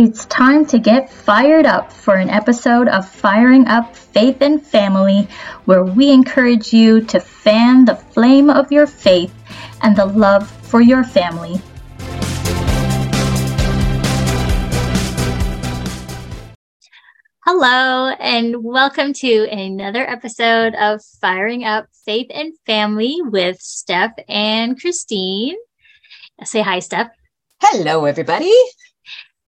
It's time to get fired up for an episode of Firing Up Faith and Family, where we encourage you to fan the flame of your faith and the love for your family. Hello, and welcome to another episode of Firing Up Faith and Family with Steph and Christine. Say hi, Steph. Hello, everybody.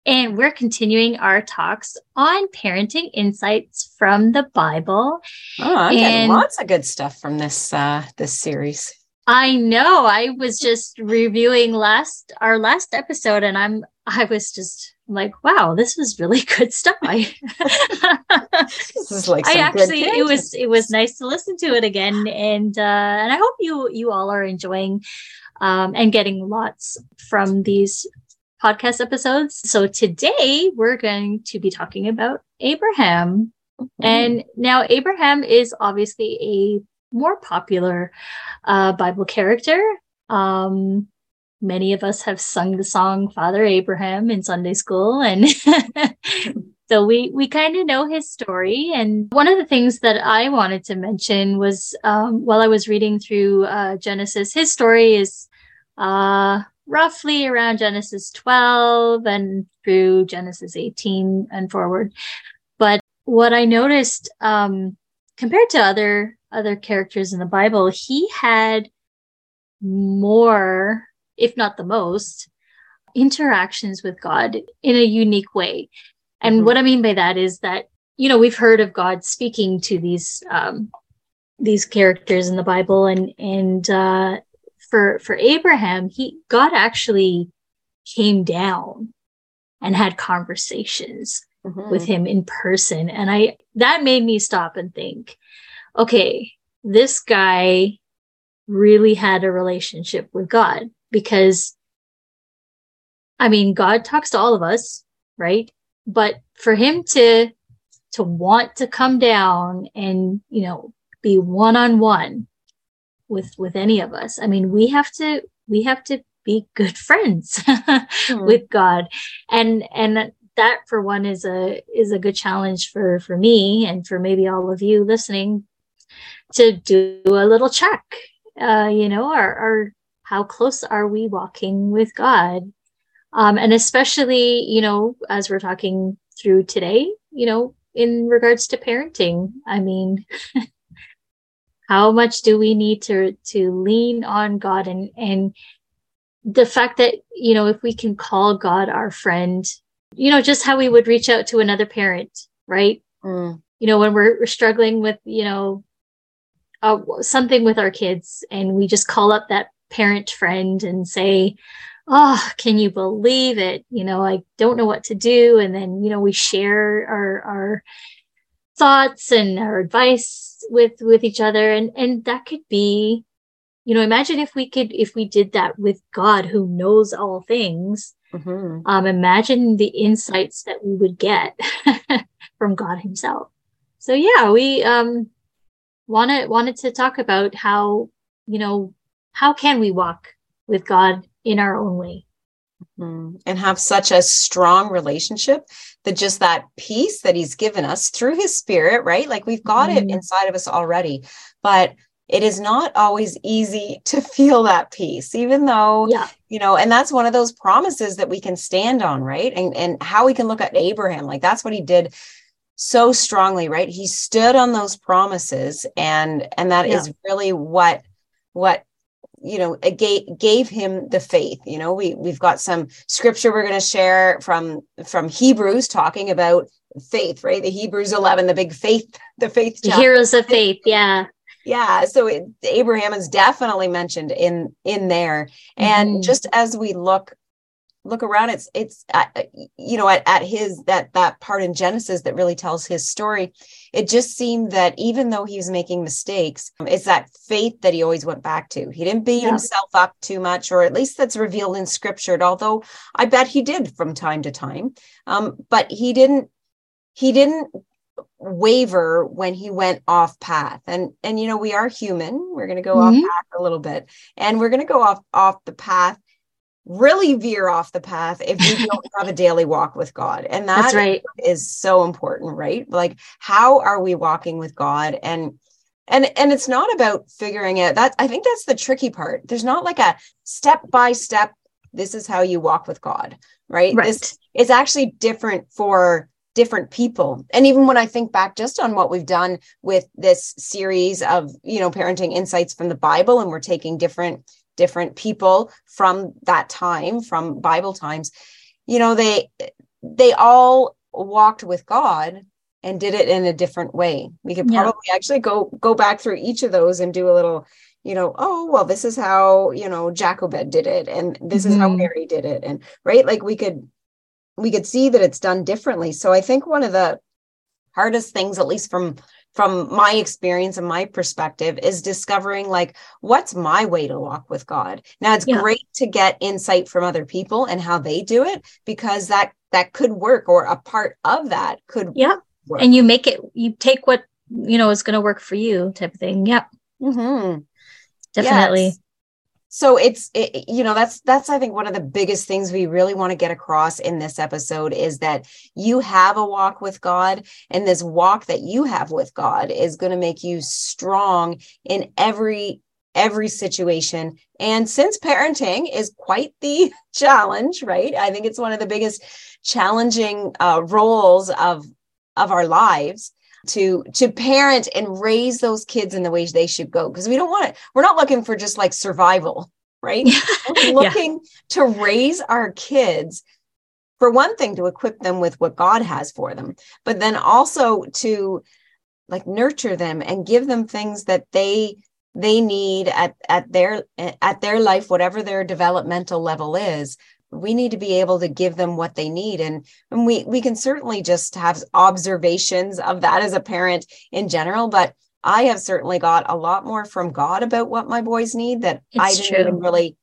And we're continuing our talks on parenting insights from the Bible. Oh, I'm and getting lots of good stuff from this uh, this series. I know. I was just reviewing last our last episode, and I'm I was just like, wow, this was really good stuff. I, this is like I actually it was it was nice to listen to it again, and uh, and I hope you you all are enjoying um, and getting lots from these podcast episodes. So today we're going to be talking about Abraham. Mm-hmm. And now Abraham is obviously a more popular uh, Bible character. Um, many of us have sung the song Father Abraham in Sunday school and so we we kind of know his story and one of the things that I wanted to mention was um, while I was reading through uh, Genesis his story is uh, roughly around Genesis 12 and through Genesis 18 and forward. But what I noticed, um, compared to other, other characters in the Bible, he had more, if not the most, interactions with God in a unique way. And mm-hmm. what I mean by that is that, you know, we've heard of God speaking to these, um, these characters in the Bible and, and, uh, for for Abraham, he God actually came down and had conversations mm-hmm. with him in person. And I that made me stop and think, okay, this guy really had a relationship with God because I mean, God talks to all of us, right? But for him to to want to come down and, you know, be one on one with with any of us. I mean we have to we have to be good friends mm. with god. And and that for one is a is a good challenge for for me and for maybe all of you listening to do a little check. Uh you know our, our how close are we walking with god? Um and especially you know as we're talking through today you know in regards to parenting i mean how much do we need to to lean on god? And and the fact that you know if we can call god our friend you know just how we would reach out to another parent right? Mm. you know when we're, we're, struggling with you know uh, something with our kids and we just call up that parent friend and say oh can you believe it? You know i don't know what to do. And then you know we share our our thoughts and our advice with with each other and and that could be you know imagine if we could if we did that with god who knows all things mm-hmm. um imagine the insights that we would get from god himself so yeah we um wanted wanted to talk about how you know how can we walk with god in our own way mm-hmm. and have such a strong relationship that just that peace that he's given us through his spirit, right? Like we've got mm-hmm. it inside of us already, but it is not always easy to feel that peace, even though, yeah. you know, and that's one of those promises that we can stand on, right? And and how we can look at Abraham, like that's what he did so strongly, right? He stood on those promises, and and that yeah. is really what what you know gave, gave him the faith you know we we've got some scripture we're going to share from from hebrews talking about faith right? The hebrews 11 the big faith the faith the heroes of faith yeah. Yeah so it, abraham is definitely mentioned in in there. And mm-hmm. just as we look look around it's it's uh, you know at, at his that that part in genesis that really tells his story it just seemed that even though he was making mistakes it's that faith that he always went back to he didn't beat yeah. himself up too much or at least that's revealed in scripture although i bet he did from time to time um, but he didn't he didn't waver when he went off path and and you know we are human we're going to go mm-hmm. off path a little bit and we're going to go off off the path really veer off the path if we don't have a daily walk with God. And that That's right. is so important, right? Like how are we walking with God and and and it's not about figuring out that I think that's the tricky part. There's not like a step by step this is how you walk with God, right? Right. This is actually different for different people. And even when I think back just on what we've done with this series of, you know, parenting insights from the Bible and we're taking different different people from that time from bible times. You know they they all walked with god and did it in a different way. We could Yeah. probably actually go go back through each of those and do a little you know oh well this is how you know jacobed did it and this is how Mhm. mary did it. And right? Like we could we could see that it's done differently. So i think one of the hardest things at least from from my experience and my perspective is discovering like what's my way to walk with god now it's Yeah. great to get insight from other people and how they do it because that that could work or a part of that could Yeah. work And you make it, you take what, you know, is going to work for you type of thing. Yep. Mhm. Definitely. Yes. So it's it, you know that's that's i think one of the biggest things we really want to get across in this episode is that you have a walk with god and this walk that you have with god is going to make you strong in every every situation. And since parenting is quite the challenge right? I think it's one of the biggest challenging uh, roles of of our lives to to parent and raise those kids in the ways they should go because we don't want it we're not looking for just like survival right we're Yeah. looking to raise our kids for one thing to equip them with what god has for them but then also to like nurture them and give them things that they they need at at their at their life whatever their developmental level is we need to be able to give them what they need and, and we we can certainly just have observations of that as a parent in general but i have certainly got a lot more from god about what my boys need that i It's didn't true. even really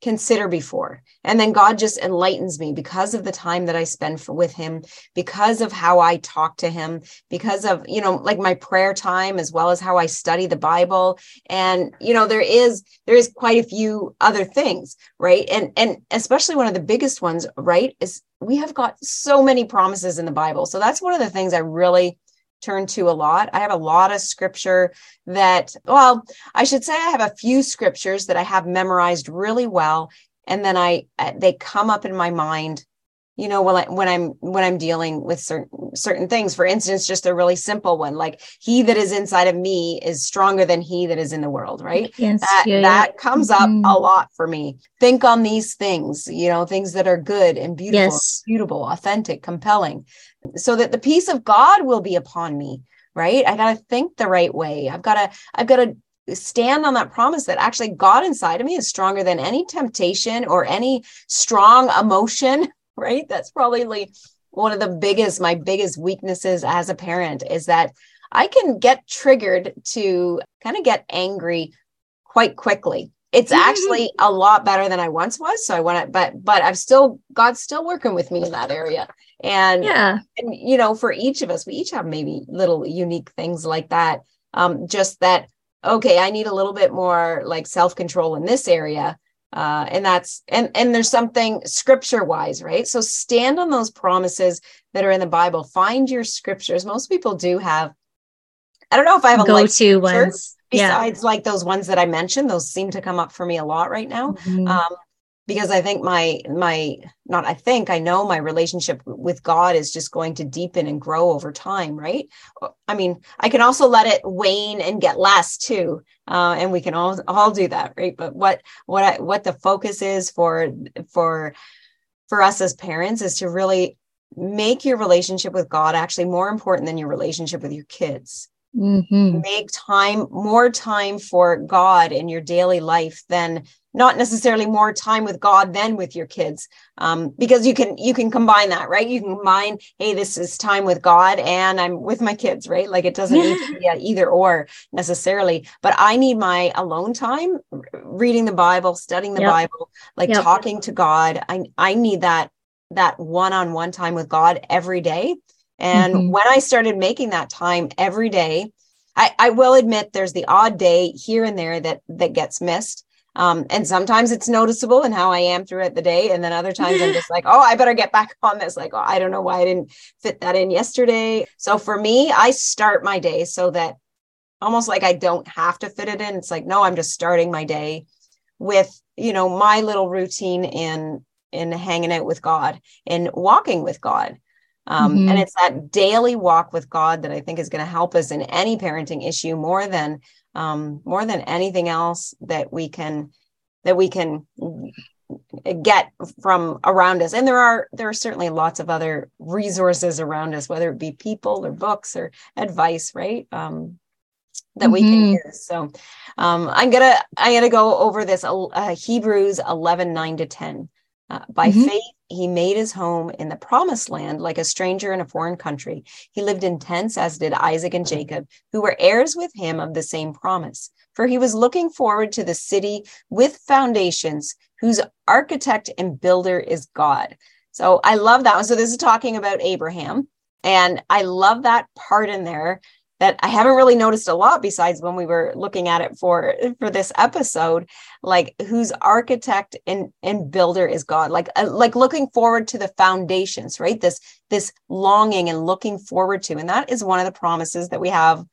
consider before. And then god just enlightens me because of the time that i spend for, with him because of how i talk to him because of you know like my prayer time as well as how i study the bible. And you know there is there is quite a few other things right? And and especially one of the biggest ones right is we have got so many promises in the bible. So that's one of the things i really turn to a lot i have a lot of scripture that well i should say i have a few scriptures that i have memorized really well and then i uh, they come up in my mind you know when, I, when i'm when i'm dealing with certain certain things for instance just a really simple one like he that is inside of me is stronger than he that is in the world right Yes. that yeah, yeah. that comes up Mhm. a lot for me think on these things you know things that are good and beautiful Yes. beautiful authentic compelling so that the peace of god will be upon me right? I got to think the right way. I've got to i've got to stand on that promise that actually god inside of me is stronger than any temptation or any strong emotion right? That's probably like one of the biggest my biggest weaknesses as a parent is that i can get triggered to kind of get angry quite quickly. It's Mhm. actually a lot better than i once was so i want to but but i've still god's still working with me in that area and Yeah. and you know for each of us we each have maybe little unique things like that um just that okay i need a little bit more like self control in this area uh and that's and and there's something scripture wise right so stand on those promises that are in the bible find your scriptures most people do have i don't know if i have a Go like to ones. Yeah. besides like those ones that i mentioned those seem to come up for me a lot right now Mhm. um, because I think my my not I think I know my relationship with God is just going to deepen and grow over time, right? I mean, I can also let it wane and get less too, uh, and we can all all do that, right? But what what I, what the focus is for for for us as parents is to really make your relationship with God actually more important than your relationship with your kids Mhm. make time more time for god in your daily life than not necessarily more time with god than with your kids um, because you can you can combine that right you can combine hey this is time with god and i'm with my kids right like it doesn't need to be either or necessarily but i need my alone time reading the bible studying the Yep. bible like Yep. talking to god i i need that that one-on-one time with god every day and Mhm. when I started making that time every day, I, I will admit there's the odd day here and there that that gets missed. Um, and sometimes it's noticeable in how I am throughout the day. And then other times I'm just like, oh, I better get back on this. Like, oh, I don't know why I didn't fit that in yesterday. So for me, I start my day so that almost like I don't have to fit it in. It's like, no, I'm just starting my day with, you know, my little routine in in hanging out with God and walking with God. Um, mm-hmm. And it's that daily walk with God that I think is going to help us in any parenting issue more than um, more than anything else that we can that we can get from around us and there are there are certainly lots of other resources around us whether it be people or books or advice right um, that mm-hmm. we can mm-hmm. use so um, i'm gonna i'm gonna go over this uh, hebrews 11 9 to 10 uh, by mm-hmm. faith, he made his home in the promised land like a stranger in a foreign country. He lived in tents, as did Isaac and Jacob, who were heirs with him of the same promise. For he was looking forward to the city with foundations, whose architect and builder is God. So I love that one. So this is talking about Abraham. And I love that part in there that I haven't really noticed a lot besides when we were looking at it for for this episode like whose architect and and builder is God like uh, like looking forward to the foundations right this this longing and looking forward to and that is one of the promises that we have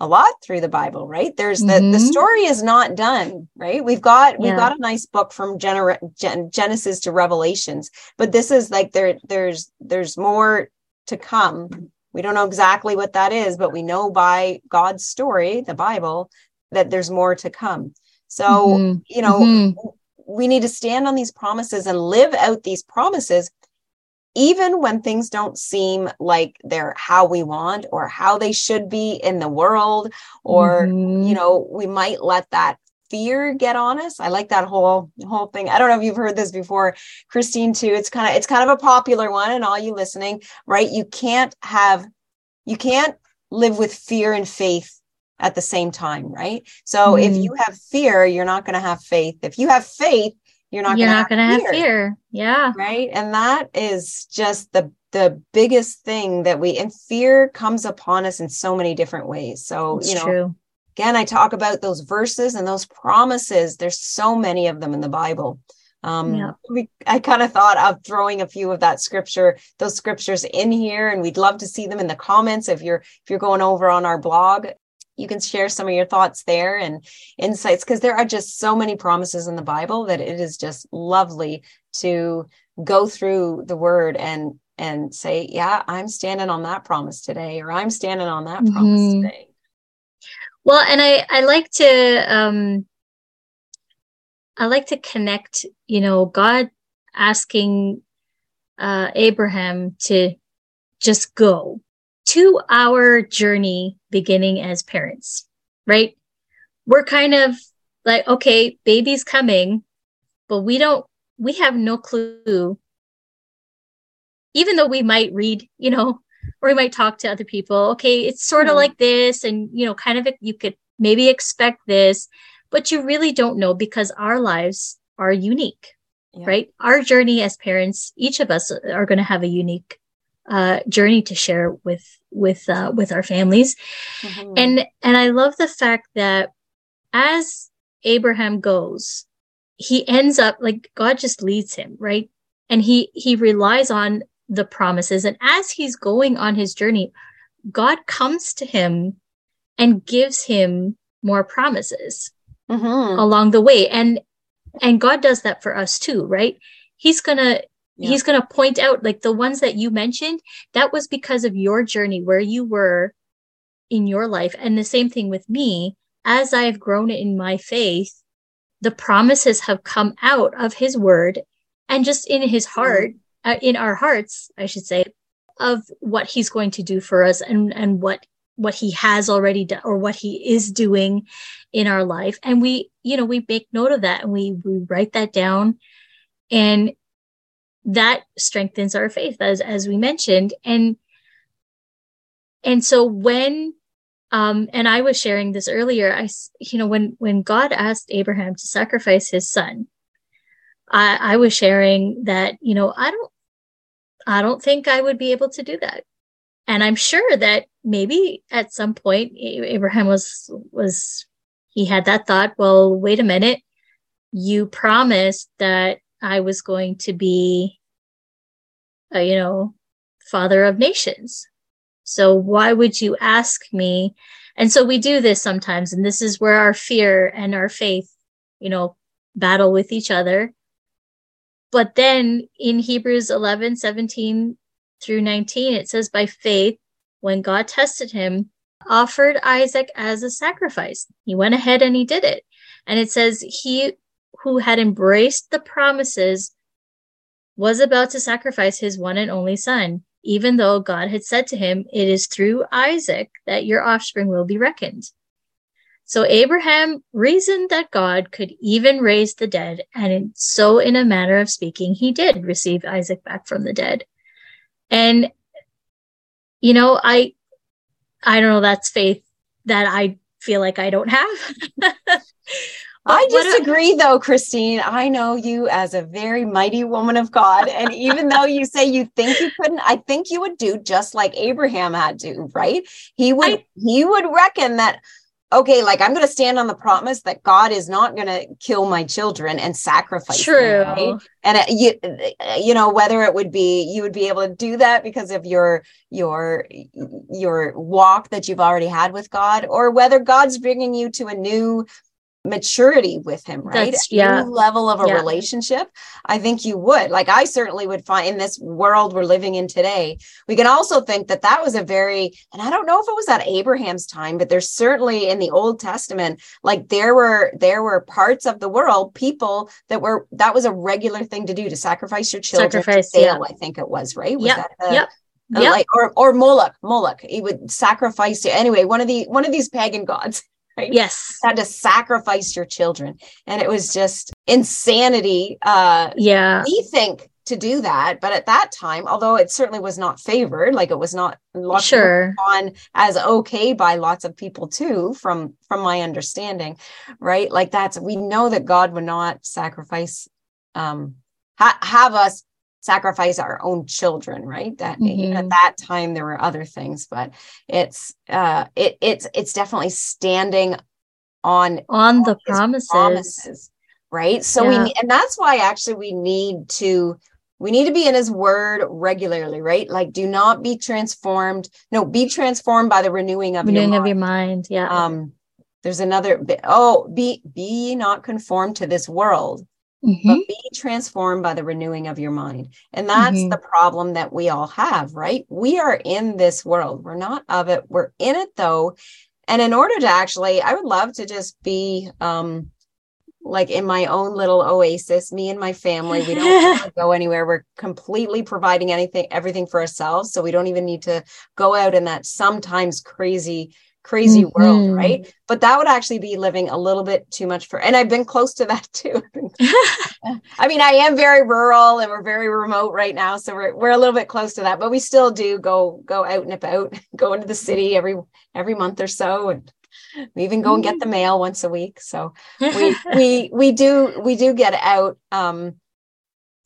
a lot through the bible right there's the mm-hmm. the story is not done right we've got yeah. we've got a nice book from Gener- Gen- genesis to revelations but this is like there there's there's more to come we don't know exactly what that is, but we know by God's story, the Bible, that there's more to come. So, mm-hmm. you know, mm-hmm. we need to stand on these promises and live out these promises, even when things don't seem like they're how we want or how they should be in the world, or, mm-hmm. you know, we might let that fear get on us. I like that whole whole thing. I don't know if you've heard this before, Christine too. It's kind of it's kind of a popular one and all you listening, right? You can't have you can't live with fear and faith at the same time, right? So mm. if you have fear, you're not going to have faith. If you have faith, you're not you're gonna not going to have fear. Yeah. Right? And that is just the the biggest thing that we and fear comes upon us in so many different ways. So, it's you know, true again, I talk about those verses and those promises. There's so many of them in the Bible. Um, yeah. we, I kind of thought of throwing a few of that scripture, those scriptures in here, and we'd love to see them in the comments. If you're if you're going over on our blog, you can share some of your thoughts there and insights because there are just so many promises in the Bible that it is just lovely to go through the Word and and say, yeah, I'm standing on that promise today, or I'm standing on that mm-hmm. promise today. Well, and I I like to um I like to connect, you know, God asking uh Abraham to just go to our journey beginning as parents, right? We're kind of like, okay, baby's coming, but we don't we have no clue even though we might read, you know, or we might talk to other people okay it's sort of mm-hmm. like this and you know kind of you could maybe expect this but you really don't know because our lives are unique yeah. right our journey as parents each of us are going to have a unique uh, journey to share with with uh, with our families mm-hmm. and and i love the fact that as abraham goes he ends up like god just leads him right and he he relies on the promises. And as he's going on his journey, God comes to him and gives him more promises mm-hmm. along the way. And and God does that for us too, right? He's gonna yeah. he's gonna point out like the ones that you mentioned, that was because of your journey where you were in your life. And the same thing with me, as I've grown in my faith, the promises have come out of his word and just in his heart uh, in our hearts, I should say, of what he's going to do for us and and what what he has already done or what he is doing in our life. And we you know we make note of that and we we write that down. And that strengthens our faith as as we mentioned. And and so when um and i was sharing this earlier i you know when when god asked abraham to sacrifice his son I, I was sharing that, you know, I don't, I don't think I would be able to do that. And I'm sure that maybe at some point Abraham was, was, he had that thought, well, wait a minute. you promised that I was going to be, a, you know, father of nations. So why would you ask me? And so we do this sometimes. And this is where our fear and our faith, you know, battle with each other. But then in Hebrews 11, 17 through 19, it says, by faith, when God tested him, offered Isaac as a sacrifice. He went ahead and he did it. And it says, he who had embraced the promises was about to sacrifice his one and only son, even though God had said to him, It is through Isaac that your offspring will be reckoned. So Abraham reasoned that God could even raise the dead, and so, in a manner of speaking, he did receive Isaac back from the dead. And, you know, I, I don't know, that's faith that I feel like I don't have. I disagree, though, Christine. I know you as a very mighty woman of God. And even though you say you think you couldn't, I think you would do just like Abraham had to, right? He would I, he would reckon that okay, like I'm going to stand on the promise that God is not going to kill my children and sacrifice True. them. Right? And it, you, uh, you know, whether it would be, you would be able to do that because of your, your, your walk that you've already had with God, or whether God's bringing you to a new maturity with him, right? That's, yeah. level of a yeah. relationship. I think you would. Like I certainly would find in this world we're living in today. We can also think that that was a very, and I don't know if it was at Abraham's time, but there's certainly in the Old Testament, like there were there were parts of the world, people that were that was a regular thing to do to sacrifice your children sacrifice, Baal, yeah. I think it was right. Was yep. that yep. Yep. Like or or Moloch, Moloch. He would sacrifice to anyway. One of the one of these pagan gods right? Yes. You had to sacrifice your children. And it was just insanity. Uh, yeah. We think to do that. But at that time, although it certainly was not favored, like it was not sure. on as okay by lots of people too, from from my understanding, right? Like that's we know that God would not sacrifice um ha- have us sacrifice our own children right that mm-hmm. at that time there were other things but it's uh it it's it's definitely standing on on the promises. promises right so yeah. we and that's why actually we need to we need to be in his word regularly right like do not be transformed no be transformed by the renewing of renewing your of your mind yeah um there's another oh be be not conformed to this world mm-hmm. but be transformed by the renewing of your mind. And that's mm-hmm. the problem that we all have, right? We are in this world. We're not of it. We're in it though. And in order to actually, I would love to just be um like in my own little oasis, me and my family. We don't go anywhere. We're completely providing anything, everything for ourselves. So we don't even need to go out in that sometimes crazy crazy mm-hmm. world, right? But that would actually be living a little bit too much for, and I've been close to that too. I mean, I am very rural and we're very remote right now, so we're we're a little bit close to that, but we still do go go out and about, go into the city every every month or so, and we even go and get the mail once a week. So we we we do we do get out. Um,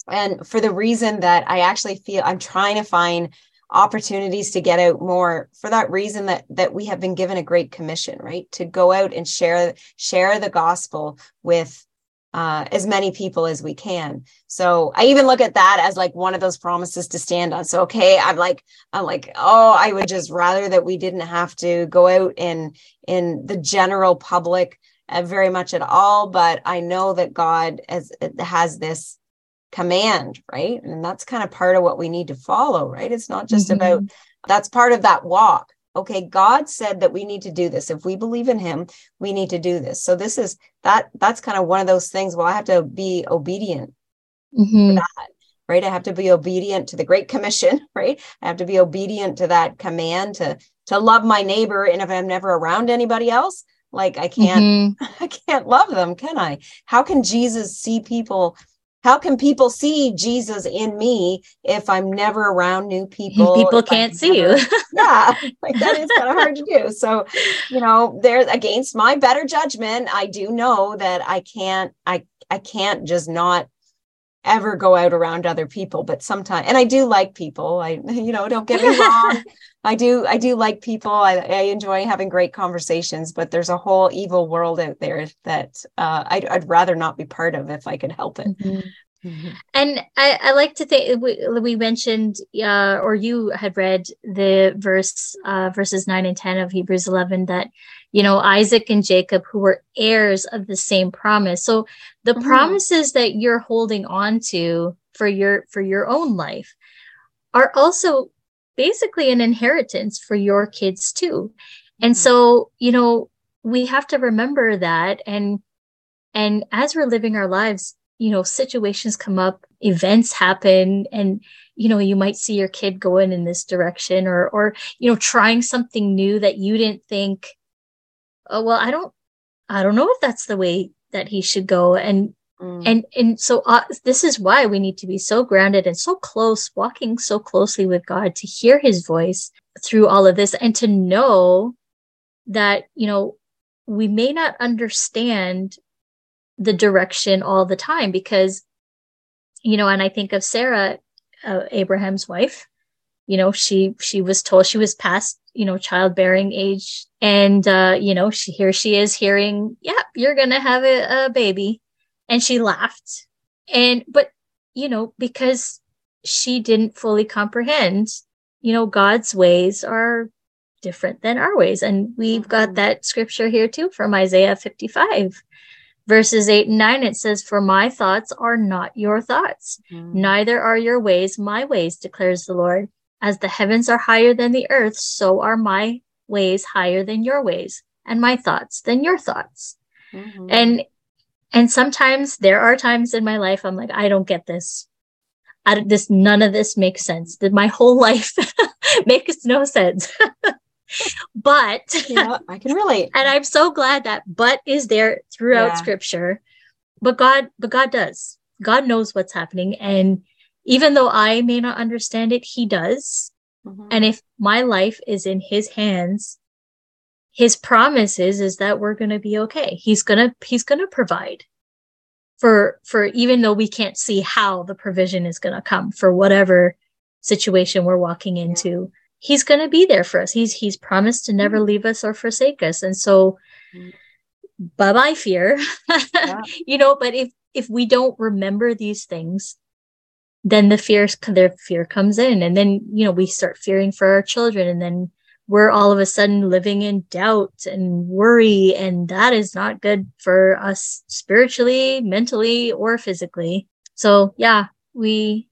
and for the reason that I actually feel I'm trying to find opportunities to get out more for that reason that that we have been given a great commission right? To go out and share share the gospel with uh, as many people as we can. So i even look at that as like one of those promises to stand on. So okay i'm like i'm like oh i would just rather that we didn't have to go out in in the general public uh, very much at all. But i know that god has has this command, right? And that's kind of part of what we need to follow, right? It's not just mm-hmm. about that's part of that walk. Okay, God said that we need to do this. If we believe in him, we need to do this. So this is that that's kind of one of those things. Well, I have to be obedient mm-hmm. that, right? I have to be obedient to the Great Commission, right? I have to be obedient to that command to to love my neighbor. And if I'm never around anybody else, like I can't, mm-hmm. I can't love them, can I? How can Jesus see people how can people see Jesus in me if I'm never around new people? People can't I'm see never, you. yeah, like that is kind of hard to do. So, you know, there's against my better judgment, I do know that I can't, I, I can't just not ever go out around other people but sometimes and i do like people i you know don't get me wrong i do i do like people I, I, enjoy having great conversations but there's a whole evil world out there that uh, I'd, I'd, rather not be part of if i could help it mm-hmm. Mm-hmm. And I, I, like to think we, we mentioned, uh, or you had read the verse, uh, verses nine and 10 of Hebrews 11 that, you know, Isaac and Jacob, who were heirs of the same promise. So the mm-hmm. promises that you're holding on to for your, for your own life are also basically an inheritance for your kids too. And mm-hmm. so, you know, we have to remember that. And, and as we're living our lives, you know, situations come up, events happen, and you know, you might see your kid going in this direction or or you know, trying something new that you didn't think, oh well, I don't I don't know if that's the way that he should go. And mm. and and so uh, this is why we need to be so grounded and so close, walking so closely with God to hear his voice through all of this and to know that, you know, we may not understand the direction all the time because you know and i think of sarah uh, abraham's wife you know she she was told she was past you know childbearing age and uh you know she here she is hearing yeah you're gonna have a, a baby and she laughed and but you know because she didn't fully comprehend you know god's ways are different than our ways and we've got mm-hmm. that scripture here too from isaiah 55 verses 8 and 9 it says for my thoughts are not your thoughts mm. neither are your ways my ways declares the lord as the heavens are higher than the earth so are my ways higher than your ways and my thoughts than your thoughts mm-hmm. and and sometimes there are times in my life i'm like i don't get this I, this none of this makes sense that my whole life makes no sense but yeah, I can relate. and I'm so glad that but is there throughout yeah. scripture. But God, but God does. God knows what's happening. And even though I may not understand it, he does. Mm-hmm. And if my life is in his hands, his promises is that we're going to be okay. He's going to, he's going to provide for, for even though we can't see how the provision is going to come for whatever situation we're walking into. Yeah he's going to be there for us. He's he's promised to never mm-hmm. leave us or forsake us. And so mm-hmm. bye bye fear. Yeah. you know, but if if we don't remember these things, then the fear the fear comes in and then you know we start fearing for our children and then we're all of a sudden living in doubt and worry and that is not good for us spiritually mentally or physically. So yeah we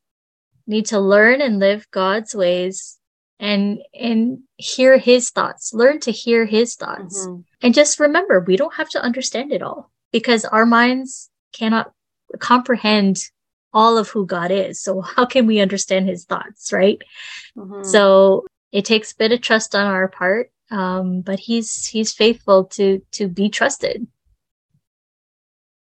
need to learn and live god's ways and and hear his thoughts. Learn to hear his thoughts. Mm-hmm. and just remember we don't have to understand it all because our minds cannot comprehend all of who god is. So how can we understand his thoughts right? Mm-hmm. so it takes a bit of trust on our part um, but he's he's faithful to to be trusted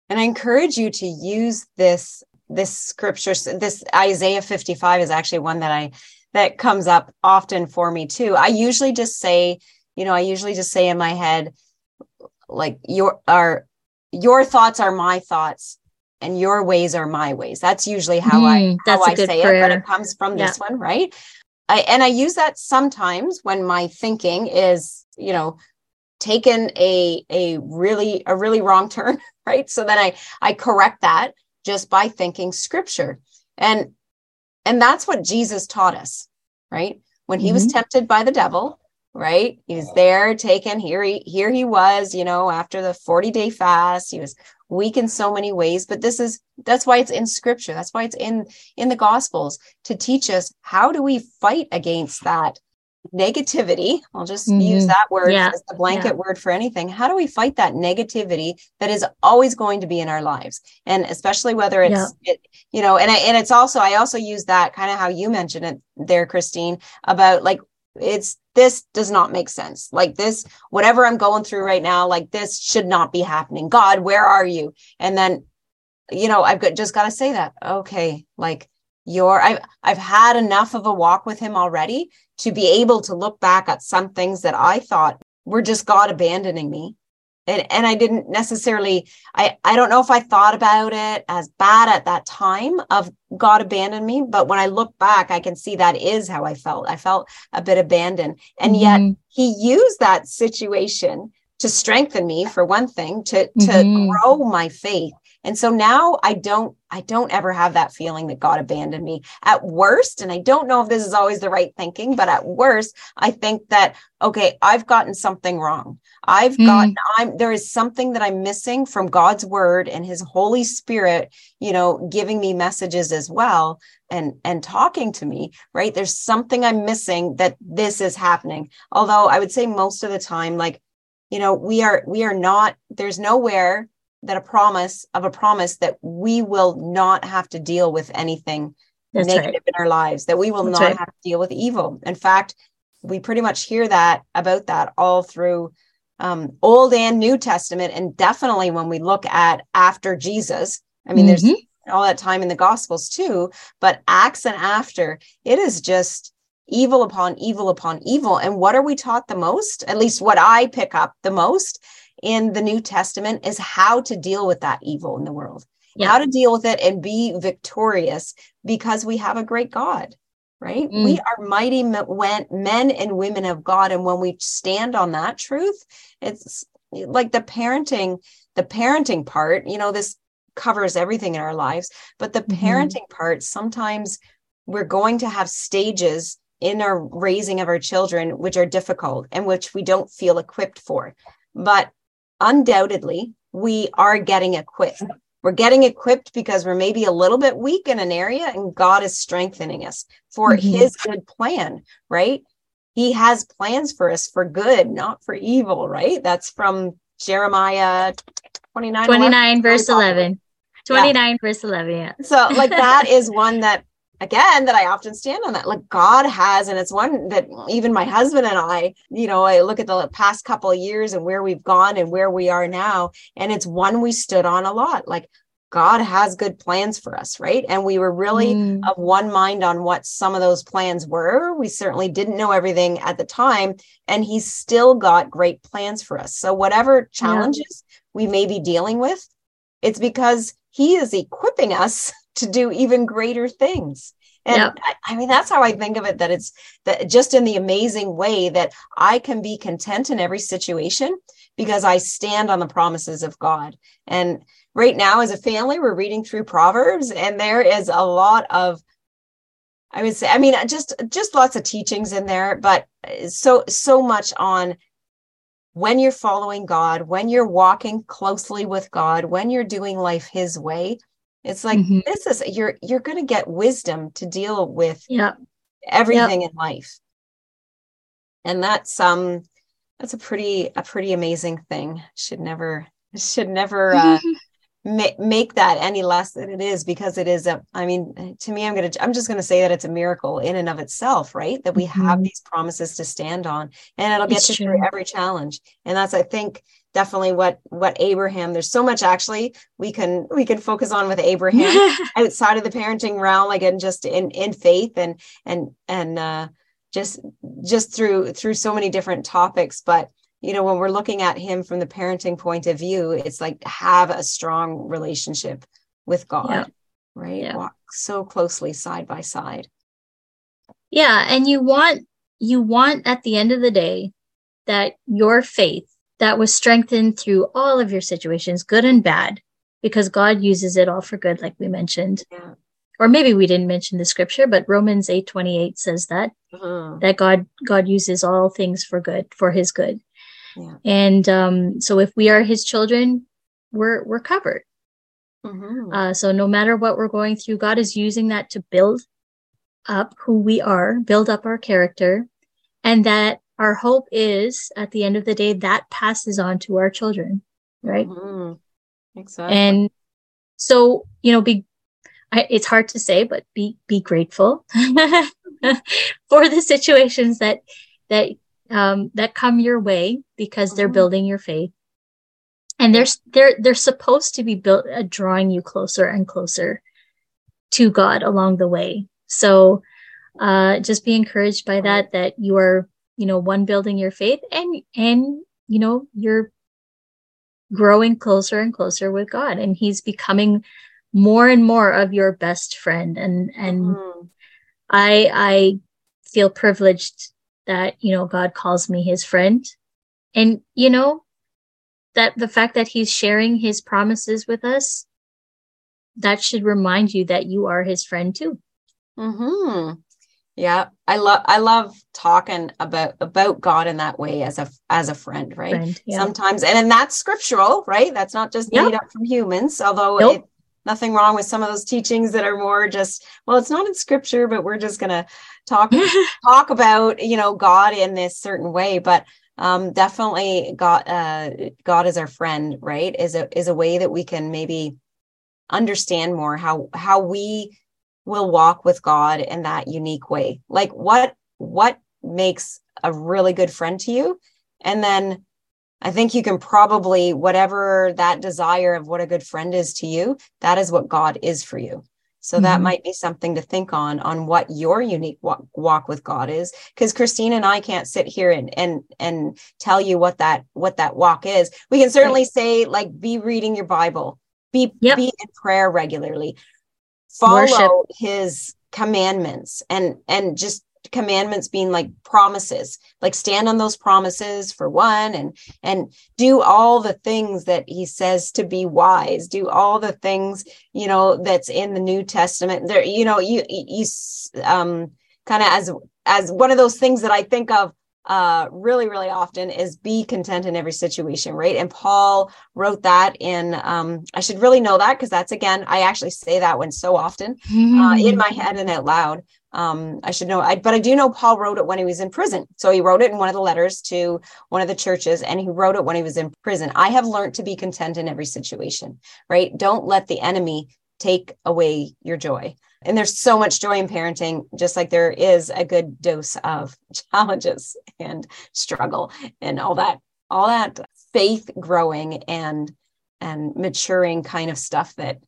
and i encourage you to use this this scripture this isaiah 55 is actually one that i that comes up often for me too. I usually just say, you know, I usually just say in my head, like your are your thoughts are my thoughts and your ways are my ways. That's usually how mm, I how I say prayer. it, but it comes from yeah. this one, right? I, and I use that sometimes when my thinking is, you know, taken a a really a really wrong turn, right? So then I I correct that just by thinking scripture. And and that's what Jesus taught us, right? When he mm-hmm. was tempted by the devil, right? He was there taken here he here he was, you know, after the 40 day fast. He was weak in so many ways, but this is that's why it's in scripture. That's why it's in in the gospels to teach us how do we fight against that negativity i'll just mm-hmm. use that word yeah. as the blanket yeah. word for anything how do we fight that negativity that is always going to be in our lives and especially whether it's yeah. it, you know and I, and it's also i also use that kind of how you mentioned it there christine about like it's this does not make sense. Like this whatever i'm going through right now like this should not be happening. God where are you? And then you know i've got, just got to say that okay like you're I've I've had enough of a walk with him already to be able to look back at some things that I thought were just God abandoning me and and I didn't necessarily I I don't know if I thought about it as bad at that time of God abandoned me, but when I look back, I can see that is how I felt. I felt a bit abandoned, and mm-hmm. yet He used that situation to strengthen me for one thing, to to mm-hmm. grow my faith. And so now I don't I don't ever have that feeling that God abandoned me. At worst, and I don't know if this is always the right thinking, but at worst, I think that okay, I've gotten something wrong. I've mm. gotten I'm there is something that I'm missing from God's word and his Holy Spirit, you know, giving me messages as well and and talking to me, right? There's something I'm missing that this is happening. Although I would say most of the time like you know, we are we are not there's nowhere that a promise of a promise that we will not have to deal with anything That's negative right. in our lives, that we will That's not right. have to deal with evil. In fact, we pretty much hear that about that all through um, Old and New Testament, and definitely when we look at after Jesus. I mean, mm-hmm. there's all that time in the Gospels too, but Acts and after, it is just evil upon evil upon evil. And what are we taught the most? At least what I pick up the most in the New Testament is how to deal with that evil in the world, yeah. how to deal with it and be victorious because we have a great God, right? Mm. We are mighty men and women of God. And when we stand on that truth, it's like the parenting, the parenting part, you know, this covers everything in our lives, but the mm-hmm. parenting part, sometimes we're going to have stages in our raising of our children which are difficult and which we don't feel equipped for. But undoubtedly, we are getting equipped. We're getting equipped because we're maybe a little bit weak in an area and God is strengthening us for mm-hmm. his good plan, right? He has plans for us for good, not for evil, right? That's from Jeremiah 29, 29 11. verse 11. 29 yeah. verse 11. Yeah. So, like, that is one that again that I often stand on that. Like God has, and it's one that even my husband and I, you know, I look at the past couple of years and where we've gone and where we are now, and it's one we stood on a lot. Like God has good plans for us, right? And we were really mm. of one mind on what some of those plans were. We certainly didn't know everything at the time, and He's still got great plans for us. So, whatever challenges yeah. we may be dealing with, it's because He is equipping us to do even greater things. And yep. I, I, mean, that's how I think of it that it's that just in the amazing way that I can be content in every situation because I stand on the promises of God. And right now, as a family, we're reading through Proverbs, and there is a lot of I would say, I mean, just just lots of teachings in there, but uh, so so much on when you're following God, when you're walking closely with God, when you're doing life His way, it's like mm-hmm. this is you're you're going to get wisdom to deal with yep. everything in life. And that's um that's a pretty a pretty amazing thing. Should never should never uh ma- make that any less than it is because it is a I mean to me I'm going to I'm just going to say that it's a miracle in and of itself, right? That we mm-hmm. have these promises to stand on and it'll get it's you true. through every challenge. And that's I think definitely what what abraham there's so much actually we can we can focus on with abraham outside of the parenting realm again just in in faith and and and uh just just through through so many different topics but you know when we're looking at him from the parenting point of view it's like have a strong relationship with god yeah. right yeah. walk so closely side by side yeah and you want you want at the end of the day that your faith that was strengthened through all of your situations, good and bad, because God uses it all for good, like we mentioned. Yeah. Or maybe we didn't mention the scripture, but Romans 8 28 says that uh-huh. that God God uses all things for good, for his good. Yeah. And um, so if we are his children, we're we're covered. Mm-hmm. Uh, so no matter what we're going through, God is using that to build up who we are, build up our character, and that our hope is at the end of the day that passes on to our children right? Mm-hmm. exactly. And so you know be I, it's hard to say but be be grateful for the situations that that um that come your way because mm-hmm. they're building your faith. And they're they're they're supposed to be built uh, drawing you closer and closer to god along the way. So uh just be encouraged by that that you are you know one building your faith and and you know you're growing closer and closer with God. And he's becoming more and more of your best friend. And and mm-hmm. I I feel privileged that you know God calls me his friend. And you know that the fact that he's sharing his promises with us that should remind you that you are his friend too. Mhm yeah i love i love talking about about god in that way as a as a friend right friend, yeah. sometimes and, and that's scriptural right that's not just yep. made up from humans although nope. it, nothing wrong with some of those teachings that are more just well it's not in scripture but we're just gonna talk talk about you know god in this certain way but um definitely god uh god is our friend right is a is a way that we can maybe understand more how how we will walk with God in that unique way. Like what what makes a really good friend to you? And then I think you can probably whatever that desire of what a good friend is to you, that is what God is for you. So mm-hmm. that might be something to think on on what your unique walk, walk with God is because Christine and I can't sit here and and and tell you what that what that walk is. We can certainly right. say like be reading your Bible, be yep. be in prayer regularly, follow Worship. his commandments and and just commandments being like promises like stand on those promises for one and and do all the things that he says to be wise do all the things you know that's in the new testament there you know you you um kind of as as one of those things that i think of uh, really, really often is be content in every situation, right? And Paul wrote that in, um, I should really know that because that's again, I actually say that one so often uh, in my head and out loud. Um, I should know, I, but I do know Paul wrote it when he was in prison. So he wrote it in one of the letters to one of the churches and he wrote it when he was in prison. I have learned to be content in every situation, right? Don't let the enemy take away your joy. And there's so much joy in parenting, just like there is a good dose of challenges and struggle and all that, all that faith growing and and maturing kind of stuff that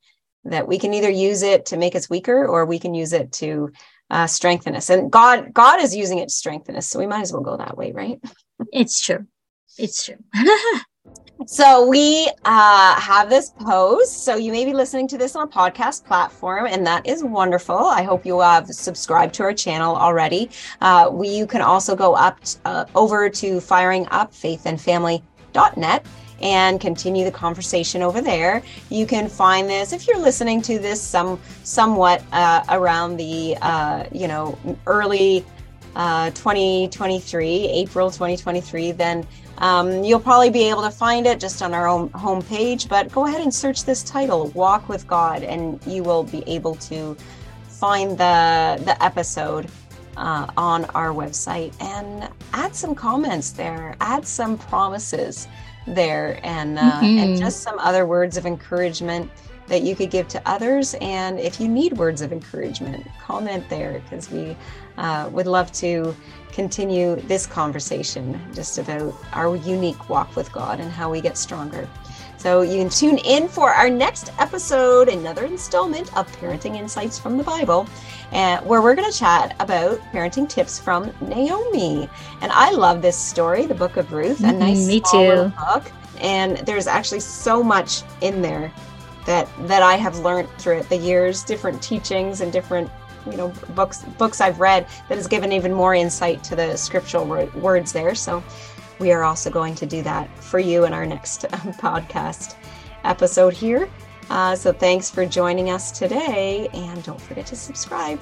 that we can either use it to make us weaker or we can use it to uh, strengthen us. And God, God is using it to strengthen us. So we might as well go that way, right? It's true. It's true. So we uh, have this post. So you may be listening to this on a podcast platform, and that is wonderful. I hope you have subscribed to our channel already. Uh, we, you can also go up uh, over to firingupfaithandfamily.net and continue the conversation over there. You can find this if you're listening to this some somewhat uh, around the uh, you know early uh, 2023, April 2023, then um, you'll probably be able to find it just on our own homepage, but go ahead and search this title, Walk with God, and you will be able to find the, the episode uh, on our website and add some comments there, add some promises there, and, uh, mm-hmm. and just some other words of encouragement that you could give to others. And if you need words of encouragement, comment there because we uh, would love to continue this conversation just about our unique walk with God and how we get stronger. So you can tune in for our next episode, another installment of Parenting Insights from the Bible, uh, where we're going to chat about parenting tips from Naomi. And I love this story, the Book of Ruth, a mm-hmm, nice me too. book. And there's actually so much in there that that I have learned through it, the years, different teachings and different you know books books I've read that has given even more insight to the scriptural words there. So we are also going to do that for you in our next um, podcast episode here. Uh, so thanks for joining us today, and don't forget to subscribe.